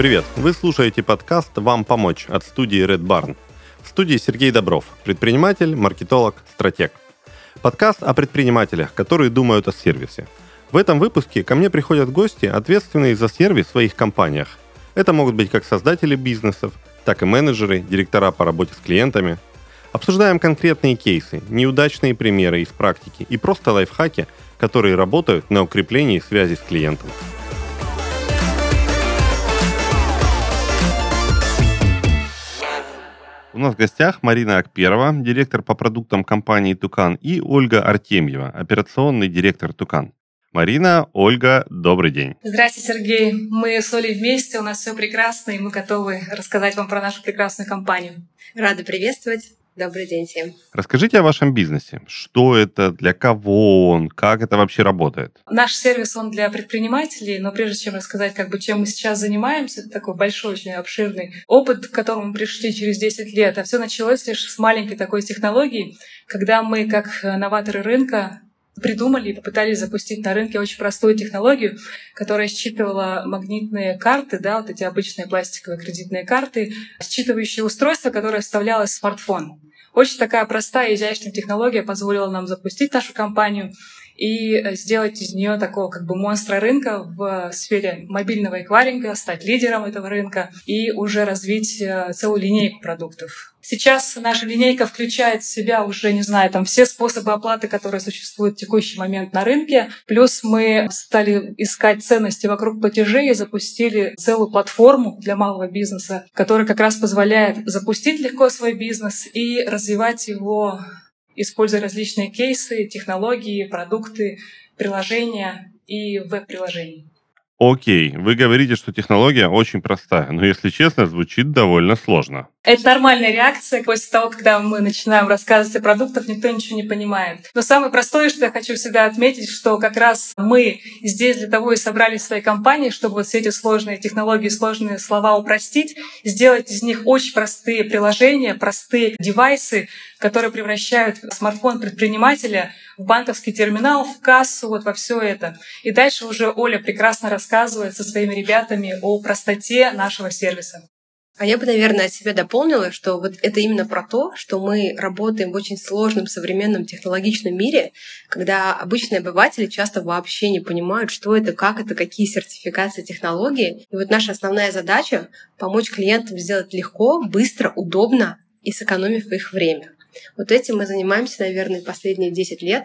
Привет! Вы слушаете подкаст «Вам помочь» от студии Red Barn. В студии Сергей Добров, предприниматель, маркетолог, стратег. Подкаст о предпринимателях, которые думают о сервисе. В этом выпуске ко мне приходят гости, ответственные за сервис в своих компаниях. Это могут быть как создатели бизнесов, так и менеджеры, директора по работе с клиентами. Обсуждаем конкретные кейсы, неудачные примеры из практики и просто лайфхаки, которые работают на укреплении связи с клиентом. У нас в гостях Марина Акперова, директор по продуктам компании «Тукан», и Ольга Артемьева, операционный директор «Тукан». Марина, Ольга, добрый день. Здравствуйте, Сергей. Мы с Олей вместе, у нас все прекрасно, и мы готовы рассказать вам про нашу прекрасную компанию. Рада приветствовать. Добрый день всем. Расскажите о вашем бизнесе. Что это, для кого он, как это вообще работает? Наш сервис, он для предпринимателей, но прежде чем рассказать, как бы, чем мы сейчас занимаемся, это такой большой, очень обширный опыт, к которому мы пришли через 10 лет. А все началось лишь с маленькой такой технологии, когда мы, как новаторы рынка, придумали и попытались запустить на рынке очень простую технологию, которая считывала магнитные карты, да, вот эти обычные пластиковые кредитные карты, считывающие устройство, которое вставлялось в смартфон. Очень такая простая, изящная технология позволила нам запустить нашу компанию и сделать из нее такого как бы монстра рынка в сфере мобильного эквайринга, стать лидером этого рынка и уже развить э, целую линейку продуктов. Сейчас наша линейка включает в себя уже, не знаю, там все способы оплаты, которые существуют в текущий момент на рынке. Плюс мы стали искать ценности вокруг платежей и запустили целую платформу для малого бизнеса, которая как раз позволяет запустить легко свой бизнес и развивать его, используя различные кейсы, технологии, продукты, приложения и веб-приложения. Окей, вы говорите, что технология очень простая, но, если честно, звучит довольно сложно. Это нормальная реакция после того, когда мы начинаем рассказывать о продуктах, никто ничего не понимает. Но самое простое, что я хочу всегда отметить, что как раз мы здесь для того и собрались в своей компании, чтобы вот все эти сложные технологии, сложные слова упростить, сделать из них очень простые приложения, простые девайсы, которые превращают смартфон предпринимателя в банковский терминал, в кассу, вот во все это. И дальше уже Оля прекрасно рассказывает со своими ребятами о простоте нашего сервиса. А я бы, наверное, от себя дополнила, что вот это именно про то, что мы работаем в очень сложном современном технологичном мире, когда обычные обыватели часто вообще не понимают, что это, как это, какие сертификации технологии. И вот наша основная задача — помочь клиентам сделать легко, быстро, удобно и сэкономив их время. Вот этим мы занимаемся, наверное, последние 10 лет.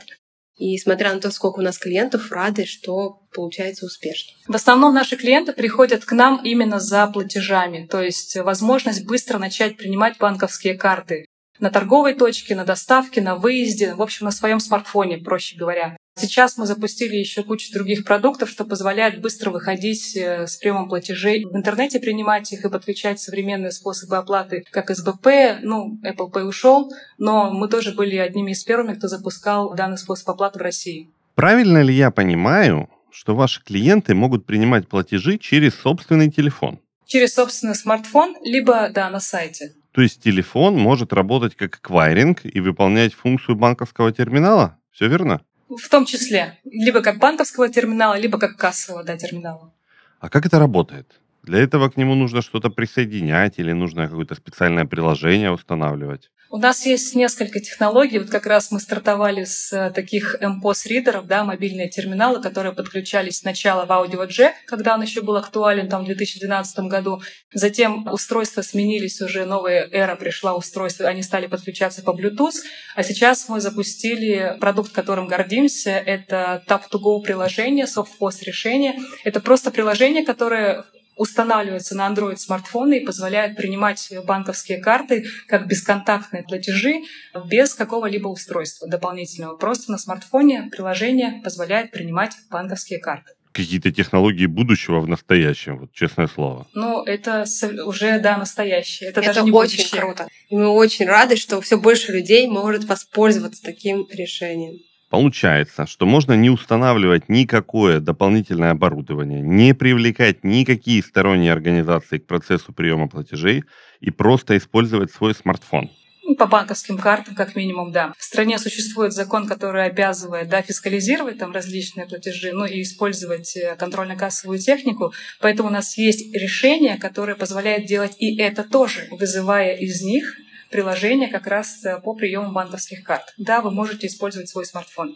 И смотря на то, сколько у нас клиентов, рады, что получается успешно. В основном наши клиенты приходят к нам именно за платежами, то есть возможность быстро начать принимать банковские карты на торговой точке, на доставке, на выезде, в общем, на своем смартфоне, проще говоря. Сейчас мы запустили еще кучу других продуктов, что позволяет быстро выходить э, с приемом платежей в интернете, принимать их и подключать современные способы оплаты, как СБП. Ну, Apple Pay ушел, но мы тоже были одними из первыми, кто запускал данный способ оплаты в России. Правильно ли я понимаю, что ваши клиенты могут принимать платежи через собственный телефон? Через собственный смартфон, либо, да, на сайте. То есть телефон может работать как эквайринг и выполнять функцию банковского терминала? Все верно? В том числе. Либо как банковского терминала, либо как кассового да, терминала. А как это работает? Для этого к нему нужно что-то присоединять или нужно какое-то специальное приложение устанавливать? У нас есть несколько технологий. Вот как раз мы стартовали с э, таких MPOS-ридеров, да, мобильные терминалы, которые подключались сначала в джек, когда он еще был актуален там, в 2012 году. Затем устройства сменились, уже новая эра пришла устройства, они стали подключаться по Bluetooth. А сейчас мы запустили продукт, которым гордимся. Это Tap-to-Go приложение, soft-post решение. Это просто приложение, которое устанавливается на Android смартфоны и позволяет принимать банковские карты как бесконтактные платежи без какого-либо устройства дополнительного. Просто на смартфоне приложение позволяет принимать банковские карты какие-то технологии будущего в настоящем, вот честное слово. Ну, это уже, да, настоящее. Это, это даже не очень будущее. круто. И мы очень рады, что все больше людей может воспользоваться таким решением. Получается, что можно не устанавливать никакое дополнительное оборудование, не привлекать никакие сторонние организации к процессу приема платежей и просто использовать свой смартфон. Ну, по банковским картам, как минимум, да. В стране существует закон, который обязывает да, фискализировать там различные платежи, ну и использовать э, контрольно-кассовую технику. Поэтому у нас есть решение, которое позволяет делать и это тоже, вызывая из них приложение как раз э, по приему банковских карт. Да, вы можете использовать свой смартфон.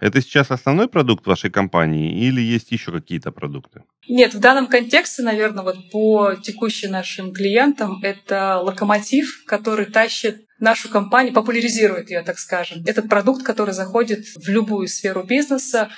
Это сейчас основной продукт вашей компании или есть еще какие-то продукты? Нет, в данном контексте, наверное, вот по текущим нашим клиентам это локомотив, который тащит нашу компанию, популяризирует ее, так скажем. Этот продукт, который заходит в любую сферу бизнеса,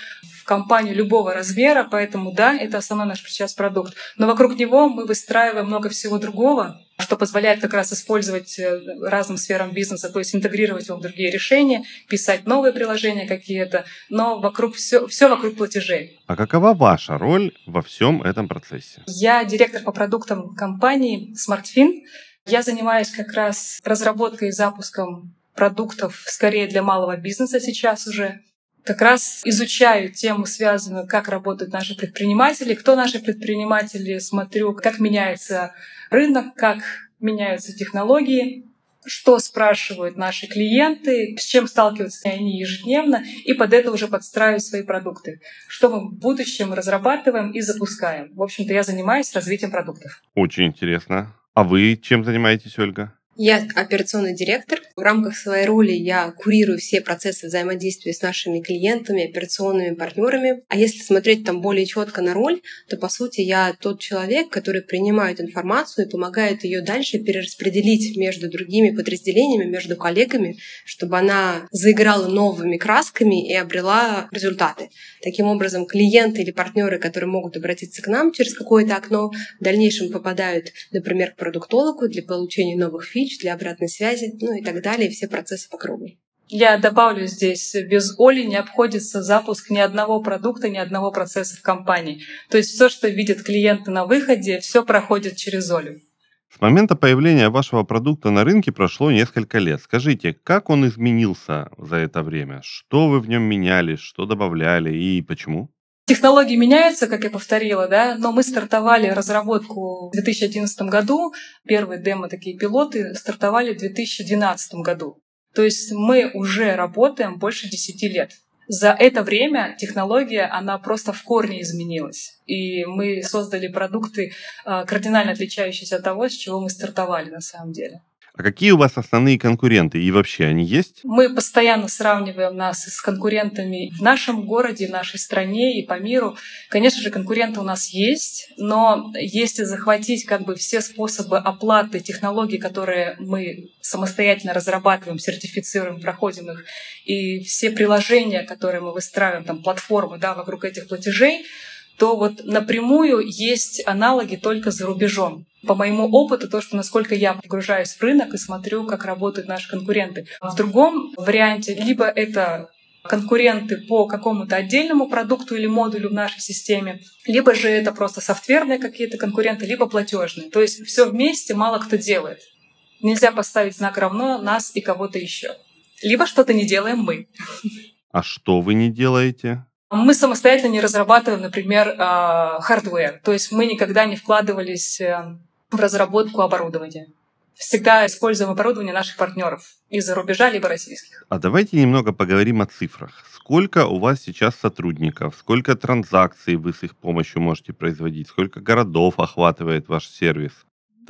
в компанию любого размера, поэтому да, это основной наш сейчас продукт. Но вокруг него мы выстраиваем много всего другого, что позволяет как раз использовать э, разным сферам бизнеса, то есть интегрировать его в другие решения, писать новые приложения какие-то, но вокруг все, все вокруг платежей. А какова ваша роль во всем этом процессе? Я директор по продуктам компании SmartFin. Я занимаюсь как раз разработкой и запуском продуктов скорее для малого бизнеса сейчас уже. Как раз изучаю тему, связанную, как работают наши предприниматели, кто наши предприниматели, смотрю, как меняется рынок, как меняются технологии, что спрашивают наши клиенты, с чем сталкиваются они ежедневно, и под это уже подстраиваю свои продукты. Что мы в будущем разрабатываем и запускаем. В общем-то, я занимаюсь развитием продуктов. Очень интересно. А вы чем занимаетесь, Ольга? Я операционный директор. В рамках своей роли я курирую все процессы взаимодействия с нашими клиентами, операционными партнерами. А если смотреть там более четко на роль, то по сути я тот человек, который принимает информацию и помогает ее дальше перераспределить между другими подразделениями, между коллегами, чтобы она заиграла новыми красками и обрела результаты. Таким образом, клиенты или партнеры, которые могут обратиться к нам через какое-то окно, в дальнейшем попадают, например, к продуктологу для получения новых фич, фич, для обратной связи, ну и так далее, все процессы по кругу. Я добавлю здесь, без Оли не обходится запуск ни одного продукта, ни одного процесса в компании. То есть все, что видят клиенты на выходе, все проходит через Олю. С момента появления вашего продукта на рынке прошло несколько лет. Скажите, как он изменился за это время? Что вы в нем меняли, что добавляли и почему? Технологии меняются, как я повторила, да, но мы стартовали разработку в 2011 году. Первые демо такие пилоты стартовали в 2012 году. То есть мы уже работаем больше 10 лет. За это время технология, она просто в корне изменилась. И мы создали продукты, а, кардинально отличающиеся от того, с чего мы стартовали на самом деле. А какие у вас основные конкуренты и вообще они есть? Мы постоянно сравниваем нас с конкурентами в нашем городе, в нашей стране и по миру. Конечно же, конкуренты у нас есть, но если захватить как бы все способы оплаты технологий, которые мы самостоятельно разрабатываем, сертифицируем, проходим их, и все приложения, которые мы выстраиваем, там платформы да, вокруг этих платежей, то вот напрямую есть аналоги только за рубежом. По моему опыту, то, что насколько я погружаюсь в рынок и смотрю, как работают наши конкуренты. В другом варианте либо это конкуренты по какому-то отдельному продукту или модулю в нашей системе, либо же это просто софтверные какие-то конкуренты, либо платежные. То есть все вместе мало кто делает. Нельзя поставить знак равно нас и кого-то еще. Либо что-то не делаем мы. А что вы не делаете? Мы самостоятельно не разрабатываем, например, а, hardware. То есть мы никогда не вкладывались э, в разработку оборудования. Всегда используем оборудование наших партнеров из-за рубежа, либо российских. А давайте немного поговорим о цифрах. Сколько у вас сейчас сотрудников? Сколько транзакций вы с их помощью можете производить? Сколько городов охватывает ваш сервис?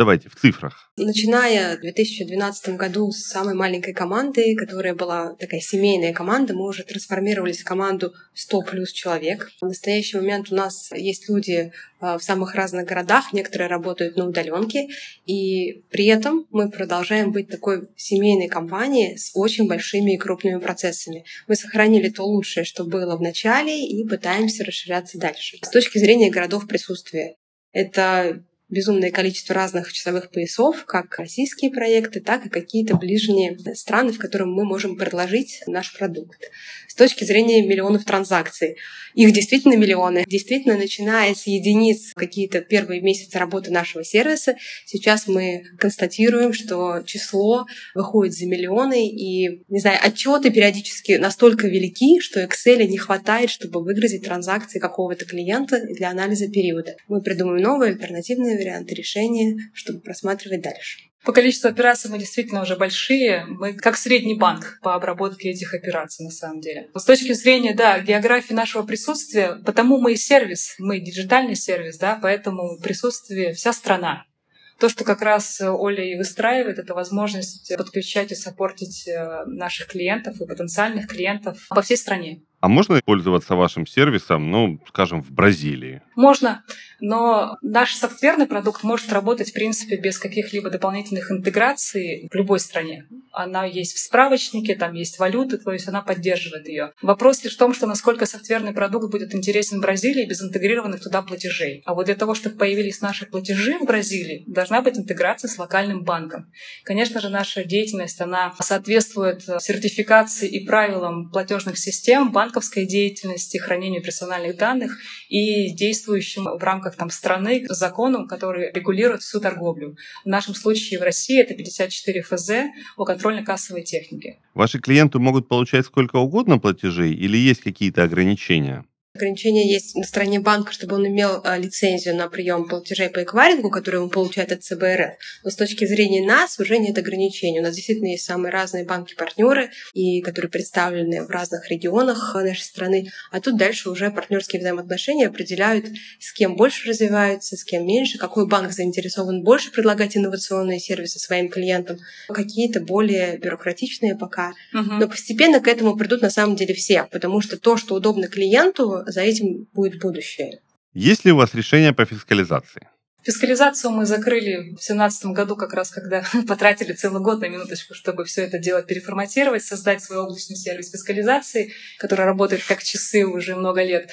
Давайте в цифрах. Начиная в 2012 году с самой маленькой команды, которая была такая семейная команда, мы уже трансформировались в команду 100 плюс человек. В настоящий момент у нас есть люди а, в самых разных городах, некоторые работают на удаленке, и при этом мы продолжаем быть такой семейной компанией с очень большими и крупными процессами. Мы сохранили то лучшее, что было в начале, и пытаемся расширяться дальше. С точки зрения городов присутствия, это безумное количество разных часовых поясов, как российские проекты, так и какие-то ближние страны, в которых мы можем предложить наш продукт. С точки зрения миллионов транзакций, их действительно миллионы. Действительно, начиная с единиц какие-то первые месяцы работы нашего сервиса, сейчас мы констатируем, что число выходит за миллионы, и, не знаю, отчеты периодически настолько велики, что Excel не хватает, чтобы выгрузить транзакции какого-то клиента для анализа периода. Мы придумаем новые альтернативные варианты решения, чтобы просматривать дальше. По количеству операций мы действительно уже большие. Мы как средний банк по обработке этих операций на самом деле. С точки зрения, да, географии нашего присутствия, потому мы и сервис, мы диджитальный сервис, да, поэтому присутствие вся страна. То, что как раз Оля и выстраивает, это возможность подключать и саппортить э, наших клиентов и потенциальных клиентов по всей стране. А можно пользоваться вашим сервисом, ну, скажем, в Бразилии? Можно, но наш софтверный продукт может работать, в принципе, без каких-либо дополнительных интеграций в любой стране. Она есть в справочнике, там есть валюты, то есть она поддерживает ее. Вопрос лишь в том, что насколько софтверный продукт будет интересен Бразилии без интегрированных туда платежей. А вот для того, чтобы появились наши платежи в Бразилии, должна быть интеграция с локальным банком. Конечно же, наша деятельность, она соответствует сертификации и правилам платежных систем, банк банковской деятельности, хранению персональных данных и действующим в рамках там, страны закону, который регулирует всю торговлю. В нашем случае в России это 54 ФЗ о контрольно-кассовой технике. Ваши клиенты могут получать сколько угодно платежей или есть какие-то ограничения? Ограничение есть на стороне банка, чтобы он имел а, лицензию на прием платежей по эквайрингу, которую он получает от ЦБРФ. Но с точки зрения нас уже нет ограничений. У нас действительно есть самые разные банки-партнеры, и которые представлены в разных регионах нашей страны. А тут дальше уже партнерские взаимоотношения определяют, с кем больше развиваются, с кем меньше, какой банк заинтересован больше предлагать инновационные сервисы своим клиентам, какие-то более бюрократичные пока. Угу. Но постепенно к этому придут на самом деле все, потому что то, что удобно клиенту, за этим будет будущее. Есть ли у вас решение по фискализации? Фискализацию мы закрыли в 2017 году, как раз когда потратили целый год на минуточку, чтобы все это дело переформатировать, создать свой облачный сервис фискализации, который работает как часы уже много лет.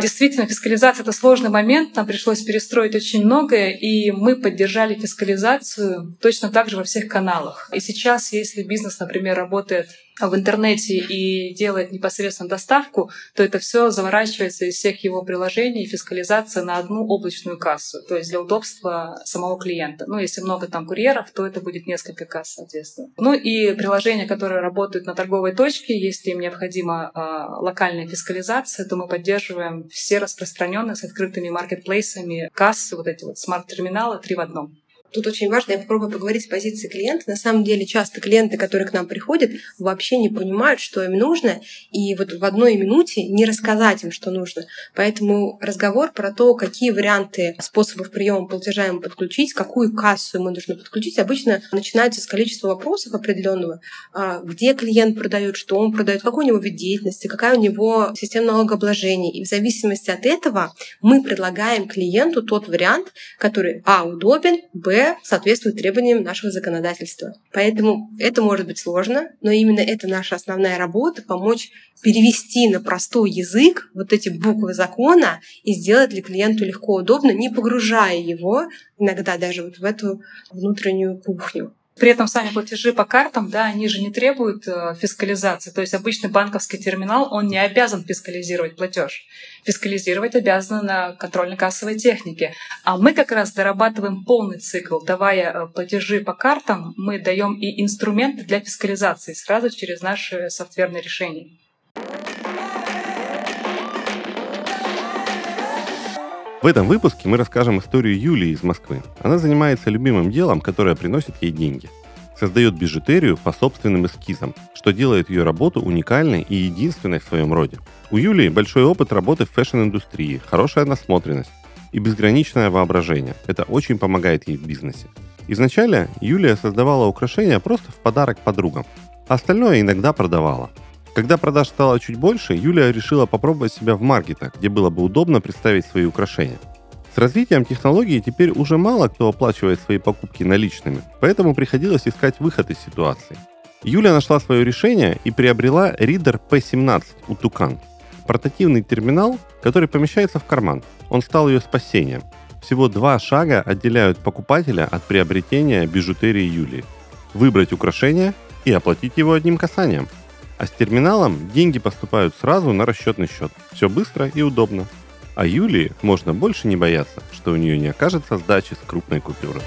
Действительно, фискализация — это сложный момент, нам пришлось перестроить очень многое, и мы поддержали фискализацию точно так же во всех каналах. И сейчас, если бизнес, например, работает в интернете и делает непосредственно доставку, то это все заворачивается из всех его приложений, фискализация на одну облачную кассу, то есть для удобства самого клиента. Ну, если много там курьеров, то это будет несколько касс, соответственно. Ну и приложения, которые работают на торговой точке, если им необходима э, локальная фискализация, то мы поддерживаем все распространенные с открытыми маркетплейсами кассы, вот эти вот смарт-терминалы три в одном. Тут очень важно, я попробую поговорить с позиции клиента. На самом деле часто клиенты, которые к нам приходят, вообще не понимают, что им нужно, и вот в одной минуте не рассказать им, что нужно. Поэтому разговор про то, какие варианты способов приема платежа ему подключить, какую кассу ему нужно подключить, обычно начинается с количества вопросов определенного, а, где клиент продает, что он продает, какой у него вид деятельности, какая у него система налогообложения. И в зависимости от этого мы предлагаем клиенту тот вариант, который а удобен, б соответствует требованиям нашего законодательства. Поэтому это может быть сложно, но именно это наша основная работа — помочь перевести на простой язык вот эти буквы закона и сделать для клиенту легко, удобно, не погружая его иногда даже вот в эту внутреннюю кухню. При этом сами платежи по картам, да, они же не требуют э, фискализации. То есть обычный банковский терминал, он не обязан фискализировать платеж. Фискализировать обязаны на контрольно-кассовой технике. А мы как раз дорабатываем полный цикл. Давая э, платежи по картам, мы даем и инструменты для фискализации сразу через наши софтверные решения. В этом выпуске мы расскажем историю Юлии из Москвы. Она занимается любимым делом, которое приносит ей деньги. Создает бижутерию по собственным эскизам, что делает ее работу уникальной и единственной в своем роде. У Юлии большой опыт работы в фэшн-индустрии, хорошая насмотренность и безграничное воображение. Это очень помогает ей в бизнесе. Изначально Юлия создавала украшения просто в подарок подругам, а остальное иногда продавала – когда продаж стало чуть больше, Юлия решила попробовать себя в маркетах, где было бы удобно представить свои украшения. С развитием технологий теперь уже мало кто оплачивает свои покупки наличными, поэтому приходилось искать выход из ситуации. Юля нашла свое решение и приобрела Reader P17 у Тукан. Портативный терминал, который помещается в карман. Он стал ее спасением. Всего два шага отделяют покупателя от приобретения бижутерии Юлии. Выбрать украшение и оплатить его одним касанием – а с терминалом деньги поступают сразу на расчетный счет. Все быстро и удобно. А Юлии можно больше не бояться, что у нее не окажется сдачи с крупной купюры.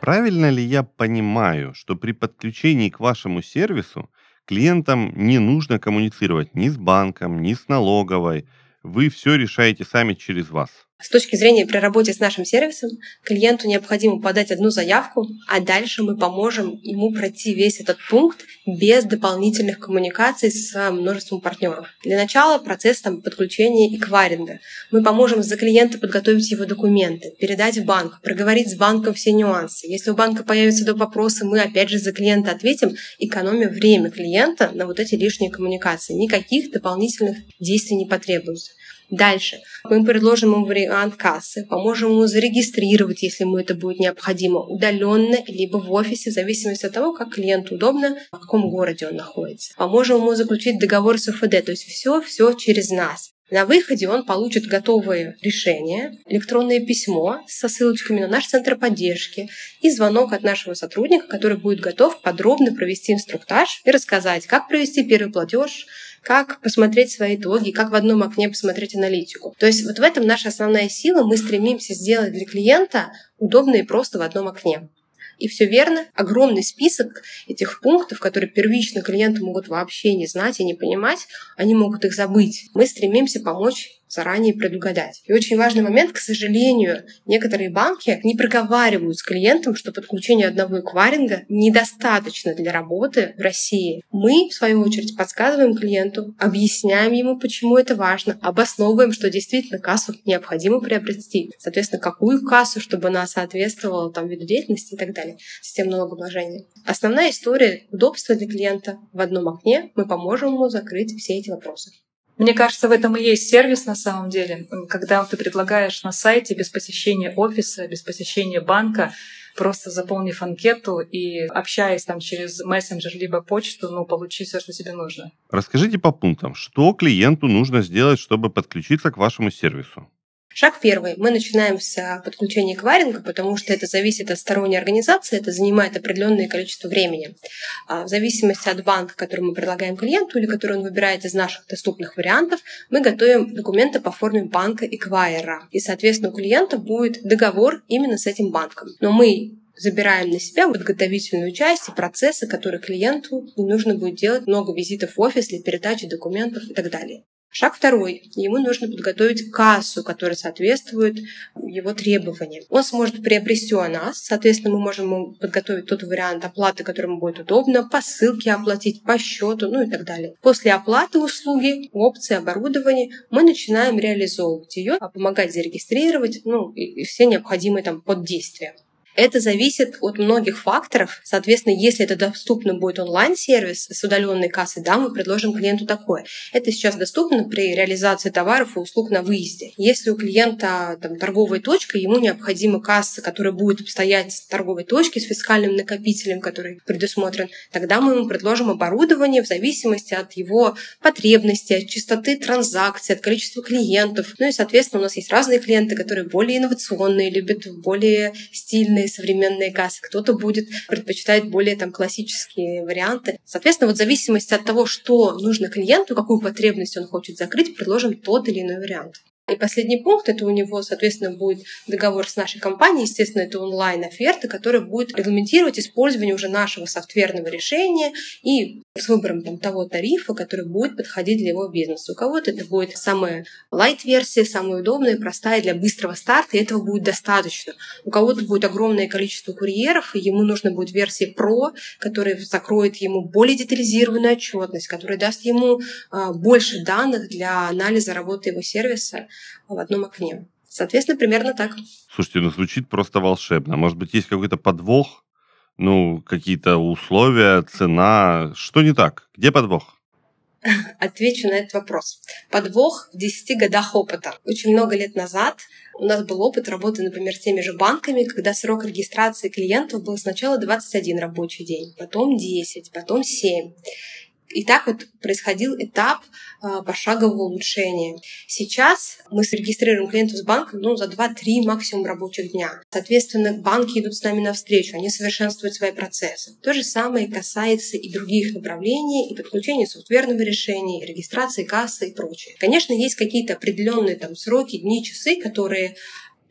Правильно ли я понимаю, что при подключении к вашему сервису клиентам не нужно коммуницировать ни с банком, ни с налоговой, вы все решаете сами через вас? С точки зрения при работе с нашим сервисом, клиенту необходимо подать одну заявку, а дальше мы поможем ему пройти весь этот пункт без дополнительных коммуникаций с множеством партнеров. Для начала процесс там, подключения эквайринга. Мы поможем за клиента подготовить его документы, передать в банк, проговорить с банком все нюансы. Если у банка появятся до вопросы, мы опять же за клиента ответим, экономя время клиента на вот эти лишние коммуникации. Никаких дополнительных действий не потребуется. Дальше. Мы предложим ему вариант кассы, поможем ему зарегистрировать, если ему это будет необходимо, удаленно, либо в офисе, в зависимости от того, как клиенту удобно, в каком городе он находится. Поможем ему заключить договор с УФД, то есть все, все через нас. На выходе он получит готовые решения, электронное письмо со ссылочками на наш центр поддержки и звонок от нашего сотрудника, который будет готов подробно провести инструктаж и рассказать, как провести первый платеж, как посмотреть свои итоги, как в одном окне посмотреть аналитику. То есть вот в этом наша основная сила. Мы стремимся сделать для клиента удобно и просто в одном окне. И все верно, огромный список этих пунктов, которые первично клиенты могут вообще не знать и не понимать, они могут их забыть. Мы стремимся помочь заранее предугадать. И очень важный момент, к сожалению, некоторые банки не проговаривают с клиентом, что подключение одного эквайринга недостаточно для работы в России. Мы, в свою очередь, подсказываем клиенту, объясняем ему, почему это важно, обосновываем, что действительно кассу необходимо приобрести. Соответственно, какую кассу, чтобы она соответствовала там, виду деятельности и так далее. Система налогообложения. Основная история удобства для клиента в одном окне. Мы поможем ему закрыть все эти вопросы. Мне кажется, в этом и есть сервис на самом деле, когда ты предлагаешь на сайте без посещения офиса, без посещения банка, просто заполнив анкету и общаясь там через мессенджер либо почту, ну, получить все, что тебе нужно. Расскажите по пунктам, что клиенту нужно сделать, чтобы подключиться к вашему сервису? Шаг первый. Мы начинаем с подключения эквайринга, потому что это зависит от сторонней организации, это занимает определенное количество времени. А, в зависимости от банка, который мы предлагаем клиенту или который он выбирает из наших доступных вариантов, мы готовим документы по форме банка эквайера. И, соответственно, у клиента будет договор именно с этим банком. Но мы забираем на себя подготовительную часть и процессы, которые клиенту не нужно будет делать много визитов в офис для передачи документов и так далее. Шаг второй. Ему нужно подготовить кассу, которая соответствует его требованиям. Он сможет приобрести у нас. Соответственно, мы можем подготовить тот вариант оплаты, который ему будет удобно, по ссылке оплатить, по счету, ну и так далее. После оплаты услуги, опции, оборудования мы начинаем реализовывать ее, помогать зарегистрировать, ну и все необходимые там поддействия. Это зависит от многих факторов. Соответственно, если это доступно будет онлайн-сервис с удаленной кассой, да, мы предложим клиенту такое. Это сейчас доступно при реализации товаров и услуг на выезде. Если у клиента там, торговая точка, ему необходима касса, которая будет обстоять с торговой точки, с фискальным накопителем, который предусмотрен, тогда мы ему предложим оборудование в зависимости от его потребностей, от частоты транзакций, от количества клиентов. Ну и, соответственно, у нас есть разные клиенты, которые более инновационные, любят более стильные современные кассы, кто-то будет предпочитать более там классические варианты. Соответственно, вот в зависимости от того, что нужно клиенту, какую потребность он хочет закрыть, предложим тот или иной вариант. И последний пункт, это у него, соответственно, будет договор с нашей компанией. Естественно, это онлайн-оферта, которая будет регламентировать использование уже нашего софтверного решения и с выбором там, того тарифа, который будет подходить для его бизнеса. У кого-то это будет самая лайт-версия, самая удобная, простая для быстрого старта, и этого будет достаточно. У кого-то будет огромное количество курьеров, и ему нужно будет версия Pro, которая закроет ему более детализированную отчетность, которая даст ему а, больше данных для анализа работы его сервиса в одном окне. Соответственно, примерно так. Слушайте, ну звучит просто волшебно. Может быть, есть какой-то подвох? Ну, какие-то условия, цена. Что не так? Где подвох? Отвечу на этот вопрос. Подвох в 10 годах опыта. Очень много лет назад у нас был опыт работы, например, с теми же банками, когда срок регистрации клиентов был сначала 21 рабочий день, потом 10, потом 7. И так вот происходил этап а, пошагового улучшения. Сейчас мы зарегистрируем клиентов с банка ну, за 2-3 максимум рабочих дня. Соответственно, банки идут с нами навстречу, они совершенствуют свои процессы. То же самое касается и других направлений, и подключения софтверного решения, и регистрации кассы и прочее. Конечно, есть какие-то определенные там сроки, дни, часы, которые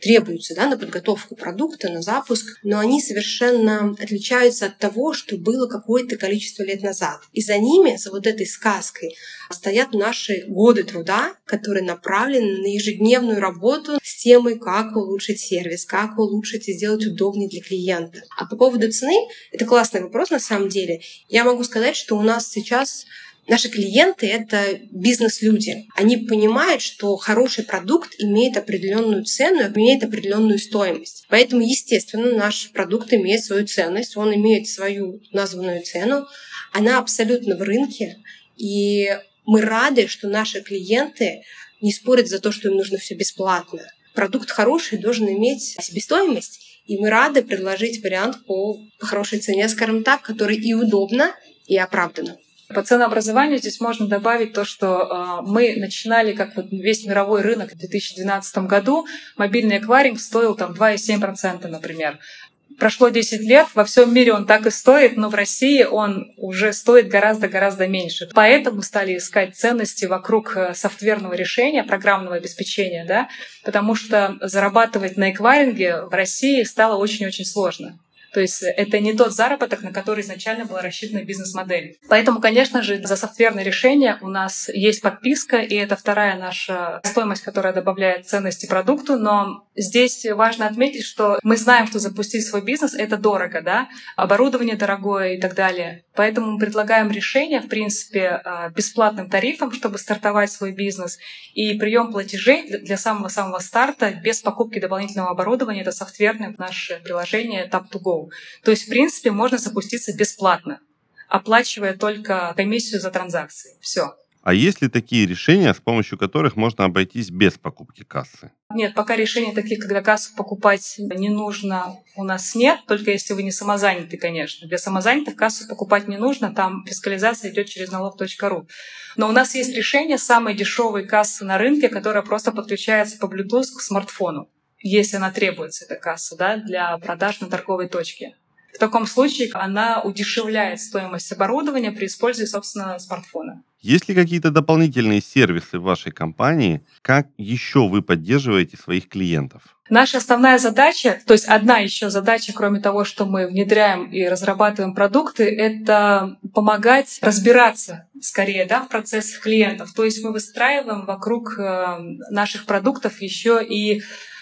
требуются да, на подготовку продукта, на запуск, но они совершенно отличаются от того, что было какое-то количество лет назад. И за ними, за вот этой сказкой, стоят наши годы труда, которые направлены на ежедневную работу с темой, как улучшить сервис, как улучшить и сделать удобнее для клиента. А по поводу цены, это классный вопрос на самом деле. Я могу сказать, что у нас сейчас Наши клиенты — это бизнес-люди. Они понимают, что хороший продукт имеет определенную цену, имеет определенную стоимость. Поэтому, естественно, наш продукт имеет свою ценность, он имеет свою названную цену. Она абсолютно в рынке. И мы рады, что наши клиенты не спорят за то, что им нужно все бесплатно. Продукт хороший должен иметь себестоимость, и мы рады предложить вариант по, хорошей цене, скажем так, который и удобно, и оправданно. По ценообразованию здесь можно добавить то, что э, мы начинали, как вот весь мировой рынок в 2012 году, мобильный эквайринг стоил там 2,7%, например. Прошло 10 лет, во всем мире он так и стоит, но в России он уже стоит гораздо-гораздо меньше. Поэтому стали искать ценности вокруг э, софтверного решения, программного обеспечения, да, потому что зарабатывать на эквайринге в России стало очень-очень сложно. То есть это не тот заработок, на который изначально была рассчитана бизнес-модель. Поэтому, конечно же, за софтверное решение у нас есть подписка, и это вторая наша стоимость, которая добавляет ценности продукту. Но здесь важно отметить, что мы знаем, что запустить свой бизнес — это дорого, да, оборудование дорогое и так далее. Поэтому мы предлагаем решение, в принципе, а, бесплатным тарифом, чтобы стартовать свой бизнес. И прием платежей для самого-самого старта без покупки дополнительного оборудования — это софтверное наше приложение Tap2Go. То есть, в принципе, можно запуститься бесплатно, оплачивая только комиссию за транзакции. Все. А есть ли такие решения, с помощью которых можно обойтись без покупки кассы? Нет, пока решений таких, когда кассу покупать не нужно, у нас нет, только если вы не самозаняты, конечно. Для самозанятых кассу покупать не нужно, там фискализация идет через налог.ру. Но у нас есть решение самой дешевой кассы на рынке, которая просто подключается по Bluetooth к смартфону если она требуется, эта касса, да, для продаж на торговой точке. В таком случае она удешевляет стоимость оборудования при использовании, собственно, смартфона. Есть ли какие-то дополнительные сервисы в вашей компании? Как еще вы поддерживаете своих клиентов? Наша основная задача, то есть одна еще задача, кроме того, что мы внедряем и разрабатываем продукты, это помогать разбираться скорее да, в процессах клиентов. То есть мы выстраиваем вокруг э, наших продуктов еще и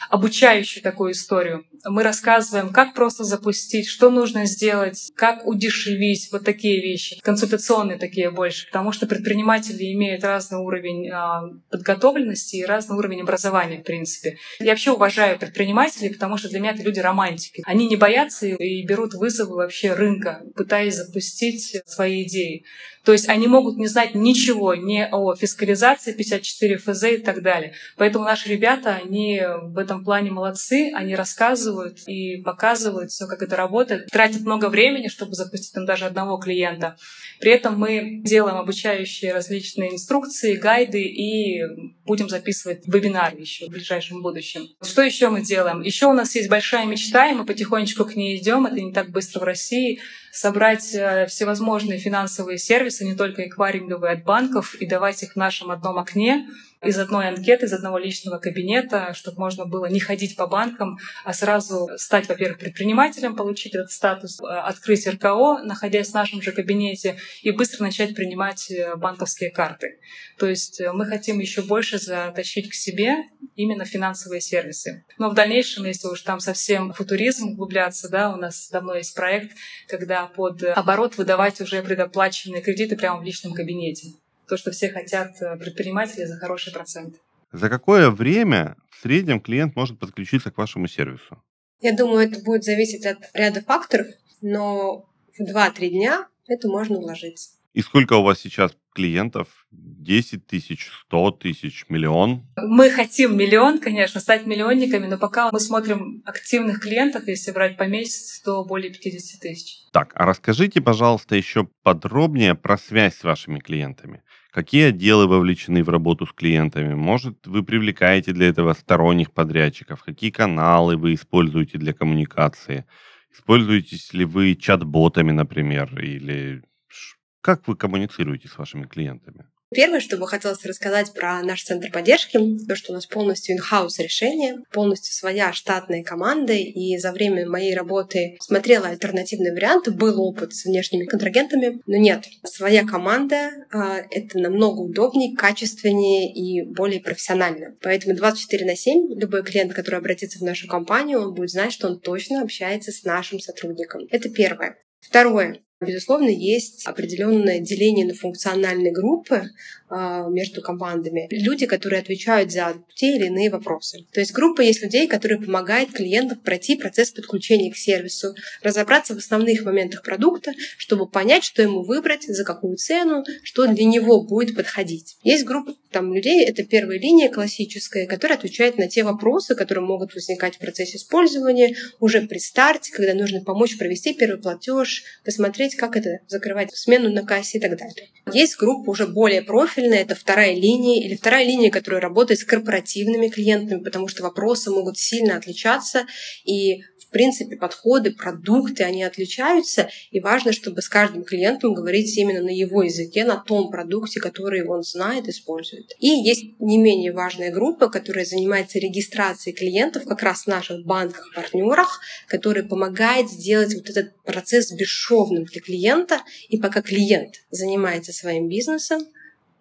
обучающую такую историю. Мы рассказываем, как просто запустить, что нужно сделать, как удешевить, вот такие вещи, консультационные такие больше, потому что предприниматели имеют разный уровень а, подготовленности и разный уровень образования, в принципе. Я вообще уважаю предпринимателей, потому что для меня это люди романтики. Они не боятся и берут вызовы вообще рынка, пытаясь запустить свои идеи. То есть они могут не знать ничего ни о фискализации 54 ФЗ и так далее. Поэтому наши ребята, они в этом плане молодцы, они рассказывают и показывают все, как это работает, тратят много времени, чтобы запустить там даже одного клиента. При этом мы делаем обучающие различные инструкции, гайды и будем записывать вебинары еще в ближайшем будущем. Что еще мы делаем? Еще у нас есть большая мечта, и мы потихонечку к ней идем. Это не так быстро в России собрать э, всевозможные финансовые сервисы, не только эквайринговые от банков, и давать их в нашем одном окне, из одной анкеты, из одного личного кабинета, чтобы можно было не ходить по банкам, а сразу стать, во-первых, предпринимателем, получить этот статус, э, открыть РКО, находясь в нашем же кабинете, и быстро начать принимать э, банковские карты. То есть мы хотим еще больше затащить к себе именно финансовые сервисы. Но в дальнейшем, если уж там совсем футуризм углубляться, да, у нас давно есть проект, когда под оборот выдавать уже предоплаченные кредиты прямо в личном кабинете. То, что все хотят э, предприниматели за хороший процент. За какое время в среднем клиент может подключиться к вашему сервису? Я думаю, это будет зависеть от ряда факторов, но в 2-3 дня это можно уложиться. И сколько у вас сейчас клиентов? 10 тысяч, 100 тысяч, миллион? Мы хотим миллион, конечно, стать миллионниками, но пока мы смотрим активных клиентов, если брать по месяцу, то более 50 тысяч. Так, а расскажите, пожалуйста, еще подробнее про связь с вашими клиентами. Какие отделы вовлечены в работу с клиентами? Может, вы привлекаете для этого сторонних подрядчиков? Какие каналы вы используете для коммуникации? Используете ли вы чат-ботами, например, или как вы коммуницируете с вашими клиентами? Первое, что бы хотелось рассказать про наш центр поддержки, то, что у нас полностью in-house решение, полностью своя штатная команда, и за время моей работы смотрела альтернативные варианты, был опыт с внешними контрагентами, но нет, своя команда а, — это намного удобнее, качественнее и более профессионально. Поэтому 24 на 7 любой клиент, который обратится в нашу компанию, он будет знать, что он точно общается с нашим сотрудником. Это первое. Второе. Безусловно, есть определенное деление на функциональные группы между командами. Люди, которые отвечают за те или иные вопросы. То есть группа есть людей, которые помогают клиентам пройти процесс подключения к сервису, разобраться в основных моментах продукта, чтобы понять, что ему выбрать, за какую цену, что для него будет подходить. Есть группа там, людей, это первая линия классическая, которая отвечает на те вопросы, которые могут возникать в процессе использования уже при старте, когда нужно помочь провести первый платеж, посмотреть смотреть, как это закрывать смену на кассе и так далее. Есть группа уже более профильная, это вторая линия или вторая линия, которая работает с корпоративными клиентами, потому что вопросы могут сильно отличаться, и принципе, подходы, продукты, они отличаются, и важно, чтобы с каждым клиентом говорить именно на его языке, на том продукте, который он знает, использует. И есть не менее важная группа, которая занимается регистрацией клиентов как раз в наших банках, партнерах, которая помогает сделать вот этот процесс бесшовным для клиента. И пока клиент занимается своим бизнесом,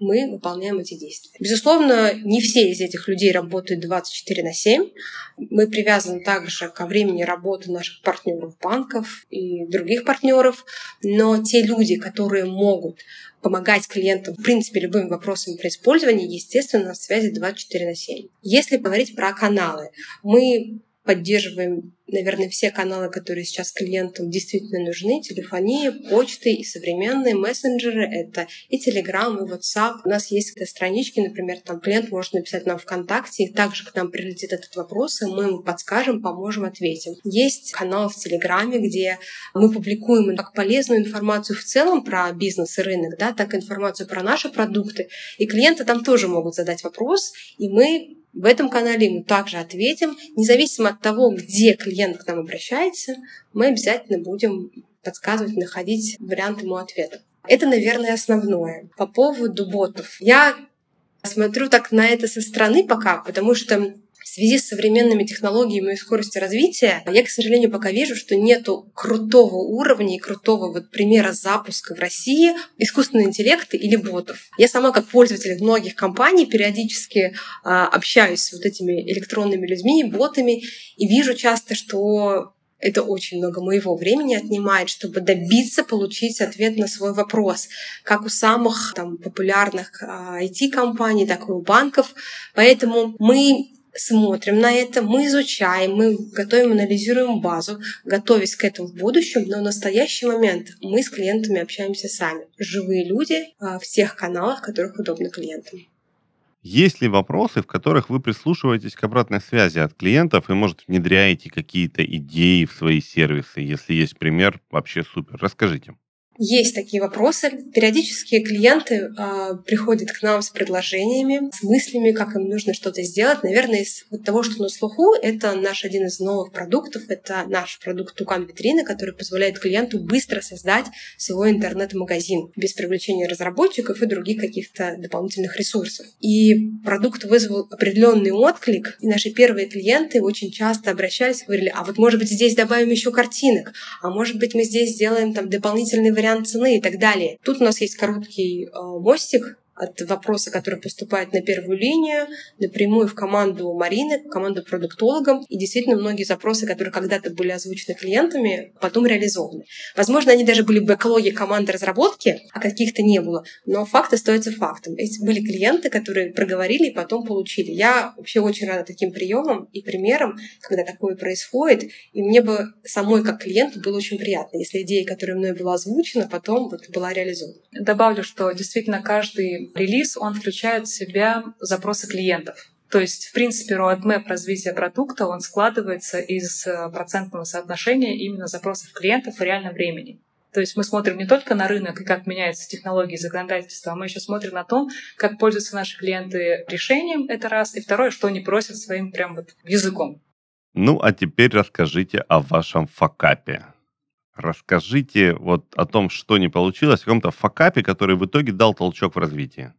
мы выполняем эти действия. Безусловно, не все из этих людей работают 24 на 7. Мы привязаны также ко времени работы наших партнеров банков и других партнеров, но те люди, которые могут помогать клиентам, в принципе, любым вопросам при использовании, естественно, на связи 24 на 7. Если говорить про каналы, мы поддерживаем, наверное, все каналы, которые сейчас клиентам действительно нужны. Телефония, почты и современные мессенджеры. Это и Telegram, и WhatsApp. У нас есть странички, например, там клиент может написать нам ВКонтакте, и также к нам прилетит этот вопрос, и мы ему подскажем, поможем, ответим. Есть канал в Телеграме, где мы публикуем как полезную информацию в целом про бизнес и рынок, да, так и информацию про наши продукты. И клиенты там тоже могут задать вопрос, и мы в этом канале мы также ответим. Независимо от того, где клиент к нам обращается, мы обязательно будем подсказывать, находить вариант ему ответа. Это, наверное, основное. По поводу ботов. Я смотрю так на это со стороны пока, потому что в связи с современными технологиями и скоростью развития, я, к сожалению, пока вижу, что нету крутого уровня и крутого вот примера запуска в России искусственного интеллекта или ботов. Я сама, как пользователь многих компаний, периодически а, общаюсь с вот этими электронными людьми, ботами, и вижу часто, что это очень много моего времени отнимает, чтобы добиться получить ответ на свой вопрос, как у самых там, популярных IT-компаний, а, так и у банков. Поэтому мы смотрим на это, мы изучаем, мы готовим, анализируем базу, готовясь к этому в будущем, но в настоящий момент мы с клиентами общаемся сами. Живые люди а, в тех каналах, которых удобно клиентам. Есть ли вопросы, в которых вы прислушиваетесь к обратной связи от клиентов и, может, внедряете какие-то идеи в свои сервисы? Если есть пример, вообще супер. Расскажите. Есть такие вопросы. Периодически клиенты э, приходят к нам с предложениями, с мыслями, как им нужно что-то сделать. Наверное, из вот того, что на слуху, это наш один из новых продуктов. Это наш продукт Тукан Витрина, который позволяет клиенту быстро создать свой интернет-магазин без привлечения разработчиков и других каких-то дополнительных ресурсов. И продукт вызвал определенный отклик, и наши первые клиенты очень часто обращались говорили, а вот может быть здесь добавим еще картинок, а может быть мы здесь сделаем там дополнительный вариант вариант цены и так далее. Тут у нас есть короткий э, мостик, от вопроса, который поступает на первую линию, напрямую в команду Марины, в команду продуктологам. И действительно многие запросы, которые когда-то были озвучены клиентами, потом реализованы. Возможно, они даже были в бэклоге команды разработки, а каких-то не было. Но факт остается фактом. Эти были клиенты, которые проговорили и потом получили. Я вообще очень рада таким приемам и примерам, когда такое происходит. И мне бы самой как клиенту было очень приятно, если идея, которая мной была озвучена, потом вот была реализована. Добавлю, что действительно каждый релиз, он включает в себя запросы клиентов. То есть, в принципе, roadmap развития продукта, он складывается из э, процентного соотношения именно запросов клиентов в реальном времени. То есть мы смотрим не только на рынок и как меняются технологии законодательства, а мы еще смотрим на то, как пользуются наши клиенты решением, это раз. И второе, что они просят своим прям вот языком. Ну, а теперь расскажите о вашем факапе. Расскажите вот о том, что не получилось, о каком-то факапе, который в итоге дал толчок в развитии.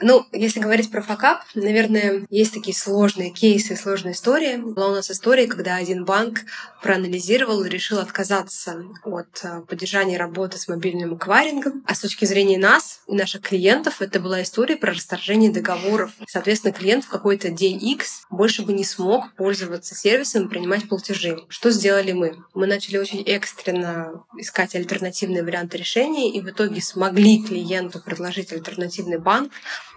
Ну, если говорить про факап, наверное, есть такие сложные кейсы, сложные истории. Была у нас история, когда один банк проанализировал и решил отказаться от э, поддержания работы с мобильным эквайрингом. А с точки зрения нас и наших клиентов, это была история про расторжение договоров. Соответственно, клиент в какой-то день X больше бы не смог пользоваться сервисом и принимать платежи. Что сделали мы? Мы начали очень экстренно искать альтернативные варианты решения и в итоге смогли клиенту предложить альтернативный банк,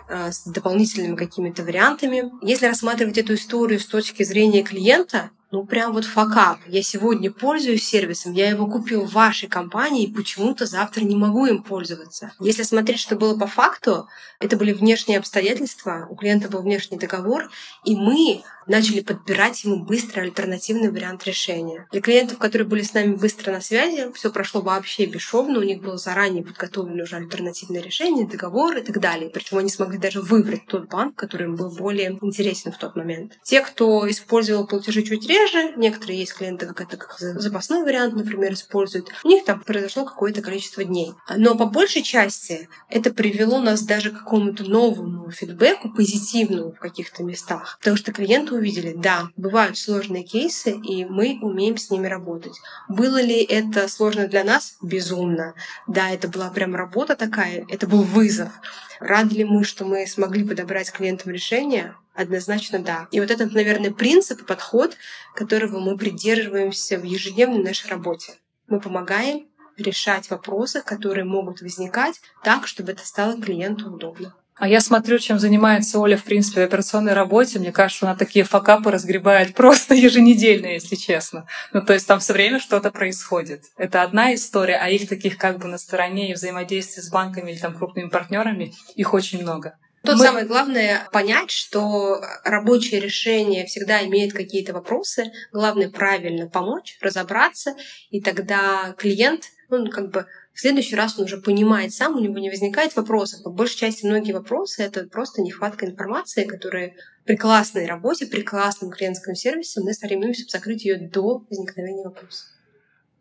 с дополнительными какими-то вариантами. Если рассматривать эту историю с точки зрения клиента, ну прям вот факап. Я сегодня пользуюсь сервисом, я его купил в вашей компании и почему-то завтра не могу им пользоваться. Если смотреть, что было по факту, это были внешние обстоятельства, у клиента был внешний договор, и мы начали подбирать ему быстрый альтернативный вариант решения. Для клиентов, которые были с нами быстро на связи, все прошло вообще бесшовно, у них было заранее подготовлено уже альтернативное решение, договор и так далее. Причем они смогли даже выбрать тот банк, который им был более интересен в тот момент. Те, кто использовал платежи чуть реже, некоторые есть клиенты, как это как запасной вариант, например, используют, у них там произошло какое-то количество дней. Но по большей части это привело нас даже к какому-то новому фидбэку, позитивному в каких-то местах. Потому что клиенты увидели, да, бывают сложные кейсы, и мы умеем с ними работать. Было ли это сложно для нас? Безумно. Да, это была прям работа такая, это был вызов. Рады ли мы, что мы смогли подобрать клиентам решение? Однозначно да. И вот этот, наверное, принцип и подход, которого мы придерживаемся в ежедневной нашей работе. Мы помогаем решать вопросы, которые могут возникать так, чтобы это стало клиенту удобно. А я смотрю, чем занимается Оля, в принципе, в операционной работе. Мне кажется, она такие факапы разгребает просто еженедельно, если честно. Ну, то есть там все время что-то происходит. Это одна история, а их таких как бы на стороне и взаимодействия с банками или там крупными партнерами, их очень много. Тут Мы... самое главное понять, что рабочее решение всегда имеет какие-то вопросы. Главное правильно помочь, разобраться, и тогда клиент, ну, как бы в следующий раз он уже понимает сам, у него не возникает вопросов. По большей части многие вопросы — это просто нехватка информации, которая при классной работе, при классном клиентском сервисе мы стараемся закрыть ее до возникновения вопроса.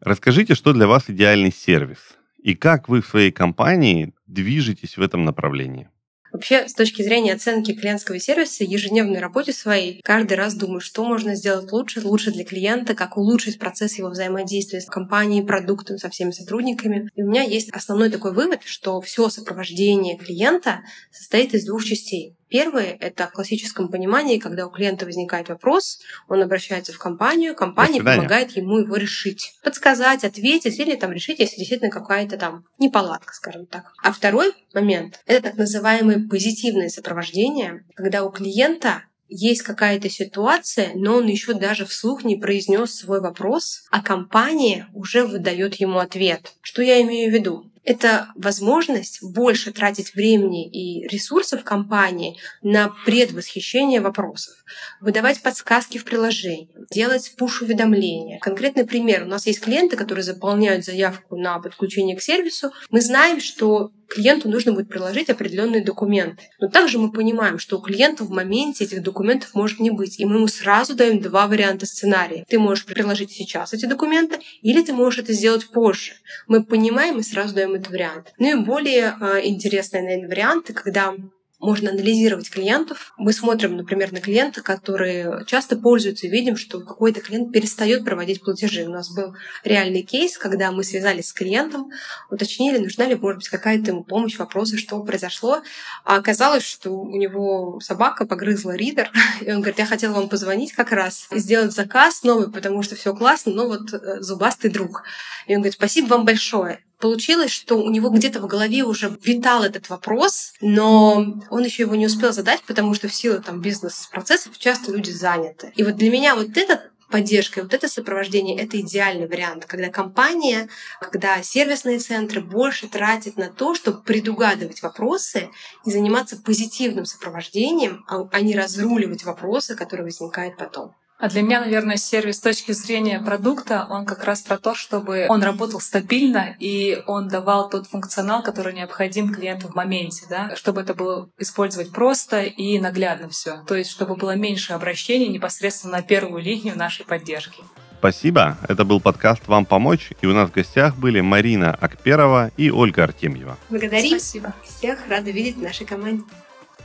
Расскажите, что для вас идеальный сервис и как вы в своей компании движетесь в этом направлении? Вообще, с точки зрения оценки клиентского сервиса, ежедневной работе своей, каждый раз думаю, что можно сделать лучше, лучше для клиента, как улучшить процесс его взаимодействия с компанией, продуктом, со всеми сотрудниками. И у меня есть основной такой вывод, что все сопровождение клиента состоит из двух частей. Первое — это в классическом понимании, когда у клиента возникает вопрос, он обращается в компанию, компания помогает ему его решить. Подсказать, ответить или там решить, если действительно какая-то там неполадка, скажем так. А второй момент — это так называемое позитивное сопровождение, когда у клиента есть какая-то ситуация, но он еще даже вслух не произнес свой вопрос, а компания уже выдает ему ответ. Что я имею в виду? Это возможность больше тратить времени и ресурсов компании на предвосхищение вопросов, выдавать подсказки в приложении, делать пуш-уведомления. Конкретный пример. У нас есть клиенты, которые заполняют заявку на подключение к сервису. Мы знаем, что клиенту нужно будет приложить определенные документы. Но также мы понимаем, что у клиента в моменте этих документов может не быть. И мы ему сразу даем два варианта сценария. Ты можешь приложить сейчас эти документы, или ты можешь это сделать позже. Мы понимаем и сразу даем этот вариант. Ну и более э, интересные, наверное, варианты, когда можно анализировать клиентов. Мы смотрим, например, на клиента, которые часто пользуются и видим, что какой-то клиент перестает проводить платежи. У нас был реальный кейс, когда мы связались с клиентом, уточнили, нужна ли, может быть, какая-то ему помощь, вопросы, что произошло. А оказалось, что у него собака погрызла ридер, и он говорит, я хотел вам позвонить как раз сделать заказ новый, потому что все классно, но вот э, зубастый друг. И он говорит, спасибо вам большое получилось, что у него где-то в голове уже витал этот вопрос, но он еще его не успел задать, потому что в силу там бизнес-процессов часто люди заняты. И вот для меня вот этот поддержка и вот это сопровождение — это идеальный вариант, когда компания, когда сервисные центры больше тратят на то, чтобы предугадывать вопросы и заниматься позитивным сопровождением, а не разруливать вопросы, которые возникают потом. А для меня, наверное, сервис с точки зрения продукта, он как раз про то, чтобы он работал стабильно и он давал тот функционал, который необходим клиенту в моменте, да, чтобы это было использовать просто и наглядно все. То есть, чтобы было меньше обращений непосредственно на первую линию нашей поддержки. Спасибо. Это был подкаст «Вам помочь». И у нас в гостях были Марина Акперова и Ольга Артемьева. Благодарим. Спасибо. Всех рада видеть в нашей команде.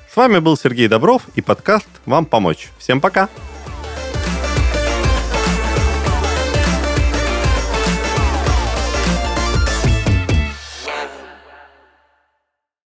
С вами был Сергей Добров и подкаст «Вам помочь». Всем пока!